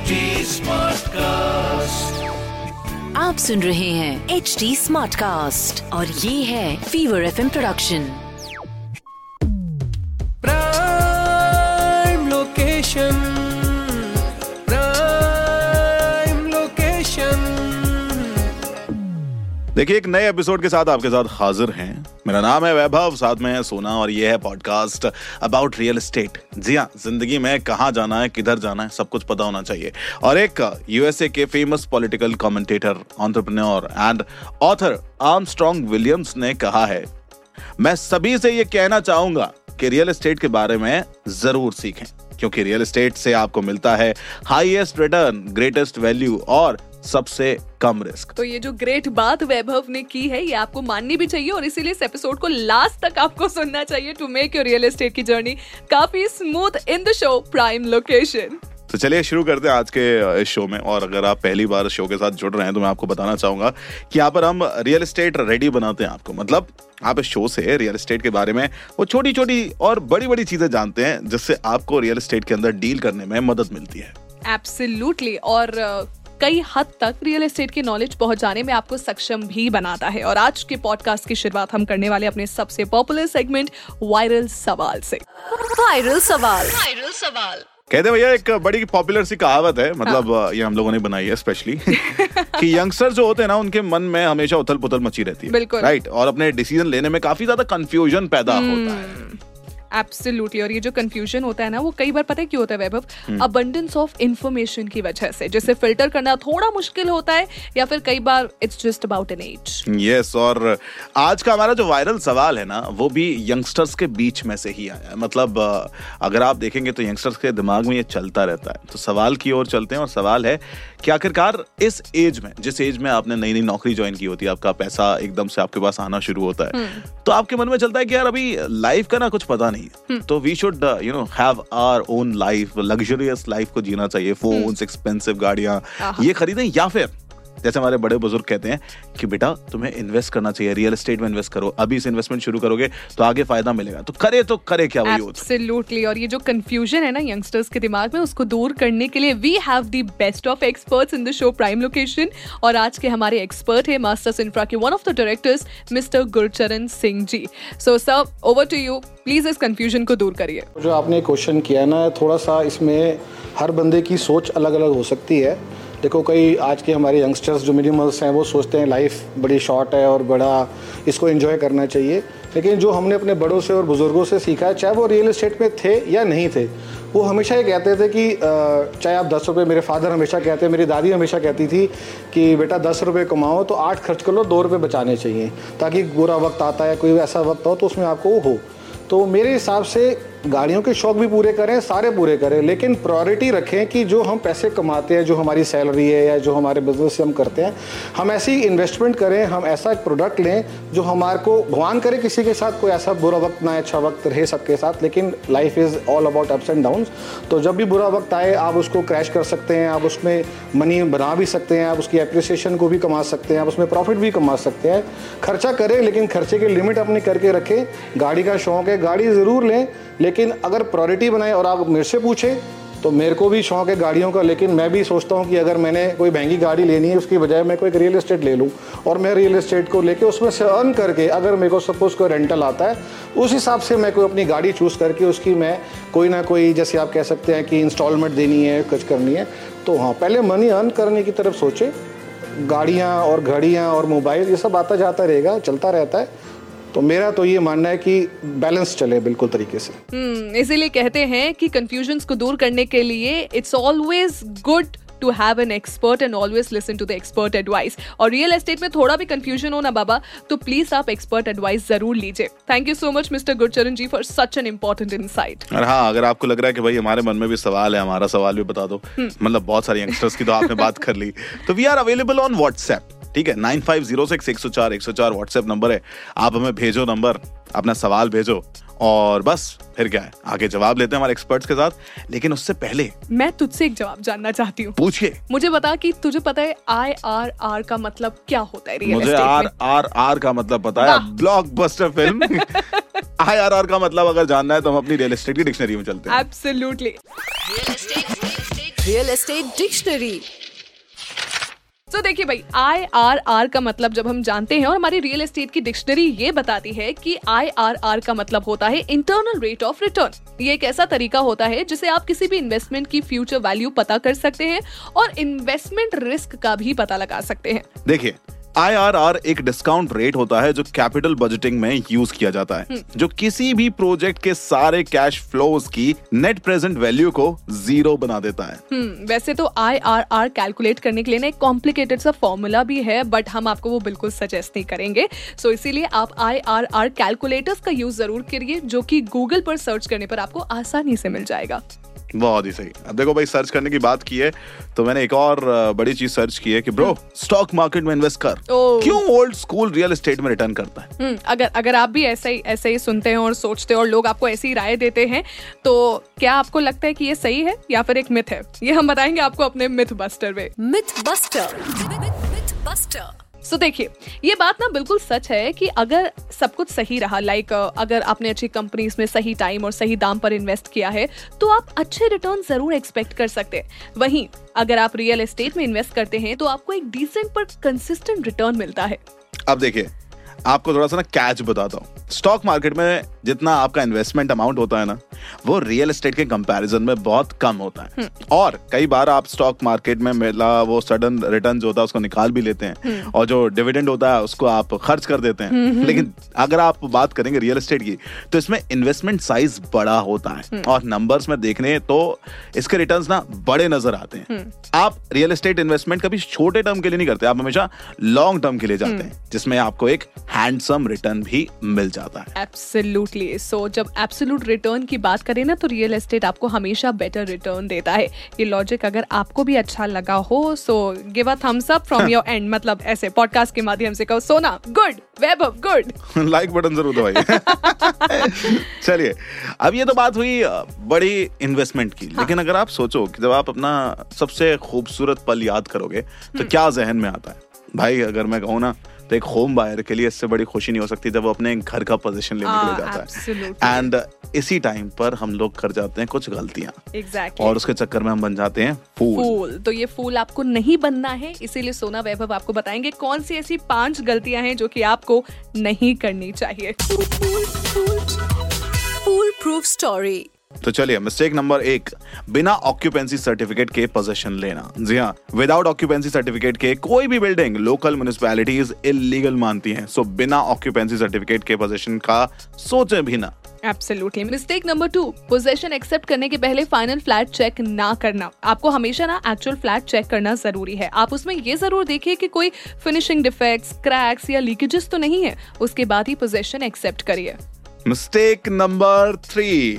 HD cast आप सुन रहे हैं एच डी स्मार्ट कास्ट और ये है fever F production prime location देखिए, एक नए एपिसोड के साथ आपके साथ हाजिर हैं। मेरा नाम है वैभव, साथ में है सोना और ये है पॉडकास्ट अबाउट रियल एस्टेट जी हाँ ज़िंदगी में कहाँ जाना है, किधर जाना है, सब कुछ पता होना चाहिए। और एक यूएसए के famous political commentator entrepreneur and author Armstrong Williams ने कहा है, मैं सभी से ये कहना चाहूँगा कि रियल एस्टेट के बारे में ज़रूर सीखें, क्योंकि रियल एस्टेट से आपको मिलता है हाईएस्ट रिटर्न ग्रेटेस्ट वैल्यू और सबसे कम रिस्क। तो ये जो ग्रेट बात वैभव ने की है ये आपको माननी भी चाहिए और इसीलिए इस एपिसोड को लास्ट तक आपको सुनना चाहिए to make your real estate की जर्नी काफ़ी smooth in the show prime location तो चलिए शुरू करते हैं आज के इस शो में और अगर आप पहली बार शो के साथ जुड़ रहे हैं तो मैं आपको बताना चाहूँगा कि यहाँ पर हम रियल एस्टेट रेडी बनाते हैं आपको। मतलब आप इस शो से रियल एस्टेट के बारे में वो छोटी छोटी और बड़ी बड़ी चीज़ें जानते हैं जिससे आपको रियल एस्टेट के अंदर डील करने में मदद मिलती है। एब्सोल्युटली और uh, कई हद तक रियल एस्टेट की नॉलेज पहुँचाने में आपको सक्षम भी बनाता है। और आज के पॉडकास्ट की शुरुआत हम करने वाले अपने सबसे पॉपुलर सेगमेंट वायरल सवाल से। वायरल सवाल। वायरल सवाल। कहते हैं भैया एक बड़ी पॉपुलर सी कहावत है मतलब हाँ। ये हम लोगों ने बनाई है स्पेशली कि यंगस्टर जो होते हैं ना उनके मन में हमेशा उथल पुथल मची रहती है। बिल्कुल। राइट और अपने डिसीज़न लेने में काफ़ी ज़्यादा कंफ्यूजन पैदा होता है। एब्सोल्युटली और ये जो कंफ्यूजन होता है ना वो कई बार पता है क्यों होता है वैभव? अबंडेंस ऑफ़ इंफॉर्मेशन की वजह से। जिसे फ़िल्टर करना थोड़ा मुश्किल होता है या फिर कई बार it's just about an edge yes और आज का हमारा जो वायरल सवाल है ना वो भी यंगस्टर्स के बीच में से ही आया मतलब अगर आप देखेंगे तो यंगस्टर्स के दिमाग में ये चलता रहता है। तो सवाल की ओर चलते हैं और सवाल है कि आखिरकार इस एज में जिस एज में आपने नई नई नौकरी ज्वाइन की होती है आपका पैसा एकदम से आपके पास आना शुरू होता है तो आपके मन में चलता है कि यार अभी लाइफ का ना कुछ पता नहीं। तो we should you know have our own life luxurious life को जीना चाहिए फ़ोन एक्सपेंसिव गाड़ियाँ ये खरीदें या फिर जैसे हमारे बड़े बुज़ुर्ग कहते हैं कि बेटा तुम्हें इन्वेस्ट करना चाहिए रियल एस्टेट में इन्वेस्ट करो अभी से इन्वेस्टमेंट शुरू करोगे तो आगे फ़ायदा मिलेगा। तो करे तो करे क्या वही एब्सोल्युटली और ये जो कंफ्यूजन है ना यंगस्टर्स के दिमाग में उसको दूर करने के लिए we have the best of experts in the show prime location और आज के हमारे एक्सपर्ट है मास्टर्स इंफ्रा के one of the directors mister Gurcharan Singh ji. So sir over to you please इस कंफ्यूजन को दूर करिए। जो आपने क्वेश्चन किया ना थोड़ा सा इसमें हर बंदे की सोच अलग अलग हो सकती है। देखो, कई आज के हमारे यंगस्टर्स जो मिनिमल्स हैं, वो सोचते हैं लाइफ बड़ी शॉर्ट है और बड़ा, इसको इन्जॉय करना चाहिए। लेकिन जो हमने अपने बड़ों से और बुज़ुर्गों से सीखा है, चाहे वो रियल इस्टेट में थे या नहीं थे, वो हमेशा ये कहते थे कि चाहे आप दस रुपये मेरे फादर हमेशा कहते, मेरी दादी हमेशा कहती थी कि, बेटा, दस रुपये कमाओ तो आठ खर्च कर लो, दो रुपये बचाने चाहिए, ताकि बुरा वक्त आता है, कोई ऐसा वक्त हो तो उसमें आपको वो हो तो मेरे हिसाब से गाड़ियों के शौक भी पूरे करें, सारे पूरे करें, लेकिन प्रायोरिटी रखें कि जो हम पैसे कमाते हैं, जो हमारी सैलरी है या जो हमारे बिज़नेस से हम करते हैं, हम ऐसी इन्वेस्टमेंट करें, हम ऐसा एक प्रोडक्ट लें जो हमारे को भगवान करे किसी के साथ, कोई ऐसा बुरा वक्त ना अच्छा वक्त रहे सबके साथ, लेकिन life is all about ups and downs तो जब भी बुरा वक्त आए, आप उसको क्रैश कर सकते हैं, आप उसमें मनी बना भी सकते हैं, आप उसकी एप्रिसिएशन को भी कमा सकते हैं, आप उसमें प्रॉफिट भी कमा सकते हैं। खर्चा करें, लेकिन खर्चे की लिमिट अपनी करके रखें। गाड़ी का शौक है, गाड़ी ज़रूर लें लेकिन अगर प्रायोरिटी बनाए और आप मेरे से पूछें तो मेरे को भी शौक है गाड़ियों का, लेकिन मैं भी सोचता हूँ कि अगर मैंने कोई महँगी गाड़ी लेनी है, उसकी बजाय मैं कोई रियल इस्टेट ले लूँ। और मैं रियल इस्टेट को लेके उसमें से अर्न करके अगर मेरे को सपोज़ कोई रेंटल आता है, उस हिसाब से मैं कोई अपनी गाड़ी चूज़ करके उसकी मैं कोई ना कोई, जैसे आप कह सकते हैं कि इंस्टॉलमेंट देनी है, कुछ करनी है तो हाँ पहले मनी अर्न करने की तरफ़ सोचें। गाड़ियाँ और घड़ियाँ और मोबाइल ये सब आता जाता रहेगा, चलता रहता है। तो मेरा तो ये मानना है कि बैलेंस चले बिल्कुल तरीके से। हम्म, इसीलिए कहते हैं कि कंफ्यूजन्स को दूर करने के लिए it's always good to have an expert and always listen to the expert advice और रियल एस्टेट में थोड़ा भी कंफ्यूजन हो ना बाबा तो प्लीज़ आप एक्सपर्ट एडवाइस ज़रूर लीजिए। Thank you so much mister Gurcharan ji for such an important insight और हाँ अगर आपको लग रहा है कि भाई हमारे मन में भी सवाल है हमारा सवाल भी बता दो। मतलब बहुत सारे यंगस्टर्स की तो आपने बात कर ली। तो we are available on WhatsApp ठीक है नाइन फाइव ज़ीरो सिक्स एक सौ चार एक सौ चार व्हाट्सएप नंबर है। आप हमें भेजो नंबर अपना सवाल भेजो और बस फिर क्या है? आगे जवाब लेते हैं हमारे एक्सपर्ट्स के साथ लेकिन उससे पहले मैं तुझसे एक जवाब जानना चाहती हूँ। पूछिए। मुझे बता कि तुझे पता है आई आर आर का मतलब क्या होता है रियल मुझे आर आर आर का मतलब पता है वाह। Blockbuster film I R R का मतलब अगर जानना है तो हम अपनी रियल एस्टेट की डिक्शनरी में चलते हैं। एब्सोल्युटली रियल एस्टेट डिक्शनरी तो देखिए भाई आई आर आर का मतलब जब हम जानते हैं और हमारी रियल एस्टेट की डिक्शनरी ये बताती है कि आई आर आर का मतलब होता है इंटरनल रेट ऑफ़ रिटर्न ये एक ऐसा तरीका होता है जिसे आप किसी भी इन्वेस्टमेंट की फ्यूचर वैल्यू पता कर सकते हैं और इन्वेस्टमेंट रिस्क का भी पता लगा सकते हैं। देखिए आईआरआर एक डिस्काउंट रेट होता है जो कैपिटल बजटिंग में यूज़ किया जाता है जो किसी भी प्रोजेक्ट के सारे कैश फ्लोज की नेट प्रेजेंट वैल्यू को ज़ीरो बना देता है। हम्म वैसे तो आई आर आर कैलकुलेट करने के लिए ना एक कॉम्प्लिकेटेड सा फॉर्मूला भी है बट हम आपको वो बिल्कुल सजेस्ट नहीं करेंगे। सो so, इसीलिए आप आई आर आर कैलकुलेटर्स का यूज़ ज़रूर करिए जो कि गूगल पर सर्च करने पर आपको आसानी से मिल जाएगा। बहुत ही सही। अब देखो भाई सर्च करने की बात की है तो मैंने एक और बड़ी चीज़ सर्च की है कि ब्रो स्टॉक मार्केट में इन्वेस्ट कर। क्यों ओल्ड स्कूल रियल एस्टेट में रिटर्न करता है? हम्म अगर अगर आप भी ऐसे ही ऐसे ही सुनते हैं और सोचते हैं और लोग आपको ऐसी राय देते हैं तो क्या आपको लगता है कि ये सही है या फिर एक मिथ है? ये हम बताएँगे आपको अपने मिथ बस्टर में। Myth buster myth buster so देखिए, ये बात ना बिल्कुल सच है कि अगर सब कुछ सही रहा लाइक अगर आपने अच्छी कंपनीज़ में सही टाइम और सही दाम पर इन्वेस्ट किया है तो आप अच्छे रिटर्न ज़रूर एक्सपेक्ट कर सकते हैं। वहीं, अगर आप रियल एस्टेट में इन्वेस्ट करते हैं तो आपको एक डिसेंट पर कंसिस्टेंट रिटर्न मिलता है। अब देखिए, आपको थोड़ा सा ना कैच बताता हूँ। स्टॉक मार्केट में जितना आपका इन्वेस्टमेंट अमाउंट होता है ना वो रियल एस्टेट के कंपैरिजन में बहुत कम होता है। और कई बार आप स्टॉक मार्केट में मिला वो सडन रिटर्न जो होता है उसको निकाल भी लेते हैं। और जो डिविडेंड होता है उसको आप खर्च कर देते हैं। लेकिन अगर आप बात करेंगे रियल एस्टेट की तो इसमें इन्वेस्टमेंट साइज़ बड़ा होता है। और नंबर्स में देखने तो इसके रिटर्न्स ना बड़े नज़र आते हैं। आप रियल एस्टेट इन्वेस्टमेंट कभी छोटे टर्म के लिए नहीं करते आप हमेशा लॉन्ग टर्म के लिए जाते हैं जिसमें आपको एक हैंडसम रिटर्न भी मिल जाता है। एब्सोल्युटली सो so, जब एब्सोल्यूट रिटर्न की बात करें ना तो रियल एस्टेट आपको हमेशा बेटर रिटर्न देता है। ये लॉजिक अगर आपको भी अच्छा लगा हो so give a thumbs up from your end मतलब ऐसे पॉडकास्ट के माध्यम से कहो Sona good Vaibhav good like button ज़रूर दबाइए। चलिए अब ये तो बात हुई बड़ी इन्वेस्टमेंट की। लेकिन अगर आप सोचो कि जब आप अपना सबसे खूबसूरत पल याद करोगे तो क्या जहन में आता है? भाई अगर मैं कहूँ ना तो एक होम बायर के लिए इससे बड़ी खुशी नहीं हो सकती जब वो अपने घर का पोजीशन लेने के लिए हाँ, जाता है। एंड इसी टाइम पर हम लोग कर जाते हैं कुछ गलतियाँ। Exactly. और उसके चक्कर में हम बन जाते हैं फूल। फूल। तो ये फूल आपको नहीं बनना है इसीलिए सोना वैभव आपको बताएँगे कौन सी ऐसी पाँच गलतियाँ हैं जो कि आपको नहीं करनी चाहिए। फूल प्रूफ स्टोरी तो चलिए मिस्टेक नंबर एक, बिना ऑक्यूपेंसी सर्टिफिकेट के पोजीशन लेना। जी हाँ विदाउट ऑक्यूपेंसी सर्टिफिकेट के कोई भी बिल्डिंग लोकल म्यूनिसपैलिटीज इलीगल मानती हैं। सो बिना ऑक्यूपेंसी सर्टिफिकेट के पोजीशन का सोचे भी ना। Absolutely mistake number two possession accept करने के पहले फाइनल फ्लैट चेक ना करना। आपको हमेशा ना एक्चुअल फ्लैट चेक करना ज़रूरी है। आप उसमें ये ज़रूर देखिए कि कोई फिनिशिंग डिफेक्ट्स क्रैक्स या लीकेजेस तो नहीं है। उसके बाद ही पोजेशन एक्सेप्ट करिए। Mistake number three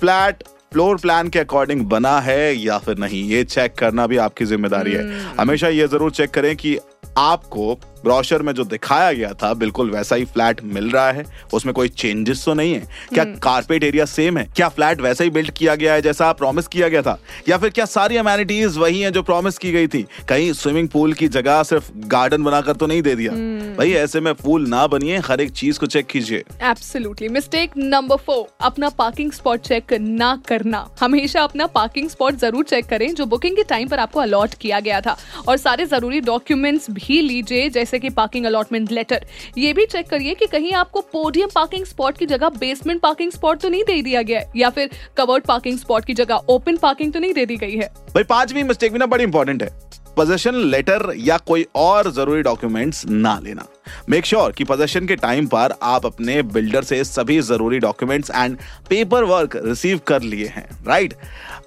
flat floor plan के अकॉर्डिंग बना है या फिर नहीं? ये चेक करना भी आपकी ज़िम्मेदारी है। हमेशा ये ज़रूर चेक करें कि आपको ब्रोशर में जो दिखाया गया था बिल्कुल वैसा ही फ्लैट मिल रहा है। उसमें कोई चेंजेस तो नहीं है। क्या कारपेट एरिया सेम है? क्या फ्लैट वैसा ही बिल्ड किया गया है जैसा प्रॉमिस किया गया था? या फिर क्या सारी अमेनिटीज वही हैं जो प्रॉमिस की गई थी? कहीं स्विमिंग पूल की जगह सिर्फ़ गार्डन बनाकर तो नहीं दे दिया। भाई ऐसे में फूल ना बनिए हर एक चीज़ को चेक कीजिए। एब्सोल्युटली मिस्टेक नंबर फोर अपना पार्किंग स्पॉट चेक ना करना। हमेशा अपना पार्किंग स्पॉट ज़रूर चेक करें जो बुकिंग के टाइम पर आपको अलॉट किया गया था। और सारे ज़रूरी डॉक्यूमेंट्स भी लीजिए जैसे कि पार्किंग अलॉटमेंट लेटर ये भी चेक करिए कि कहीं आपको पोडियम पार्किंग स्पॉट की जगह बेसमेंट पार्किंग स्पॉट तो नहीं दे दिया गया है, या फिर कवर्ड पार्किंग स्पॉट की जगह ओपन पार्किंग तो नहीं दे दी गई है। भाई, पांचवी मिस्टेक भी ना बड़ी इंपॉर्टेंट है। पोजेशन लेटर या कोई और ज़रूरी डॉक्यूमेंट्स ना लेना। मेक श्योर sure कि पोजेशन के टाइम पर आप अपने बिल्डर से सभी ज़रूरी documents and paper work receive कर लिए हैं राइट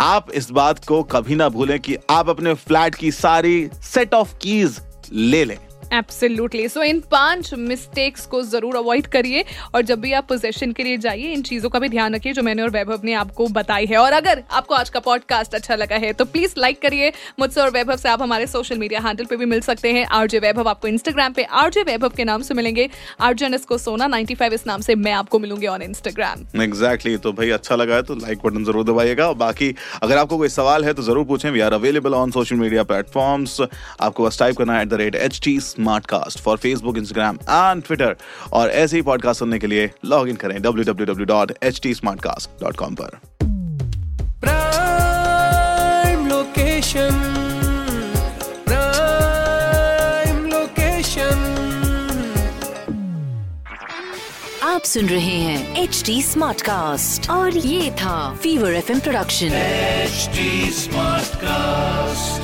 आप इस बात को कभी ना भूलें कि आप अपने फ्लैट की सारी सेट ऑफ़ कीज ले लें। एब्सोल्युटली सो इन पाँच मिस्टेक्स को ज़रूर अवॉइड करिए और जब भी आप पोजेशन के लिए जाइए, इन चीज़ों का भी ध्यान रखिए जो मैंने और वैभव ने आपको बताई है। और अगर आपको आज का पॉडकास्ट अच्छा लगा है तो प्लीज़ लाइक करिए। मुझसे और वैभव से आप हमारे सोशल मीडिया हैंडल पे भी मिल सकते हैं। आरजे वैभव आपको इंस्टाग्राम पे, आरजे वैभव के नाम से मिलेंगे। आरजे को सोना 95 इस नाम से मैं आपको मिलूँगी ऑन इंस्टाग्राम एग्जैक्टली तो भाई अच्छा लगा है तो लाइक बटन ज़रूर दबाइएगा। और बाकी अगर आपको कोई सवाल है तो ज़रूर पूछें। We are available on social media platforms आपको बस टाइप करना है at the rate H T Smartcast for Facebook Instagram and Twitter और ऐसे ही पॉडकास्ट सुनने के लिए लॉग इन करें W W W dot H T Smartcast dot com location आप सुन रहे हैं एच डी स्मार्ट कास्ट और ये था fever F production H Smartcast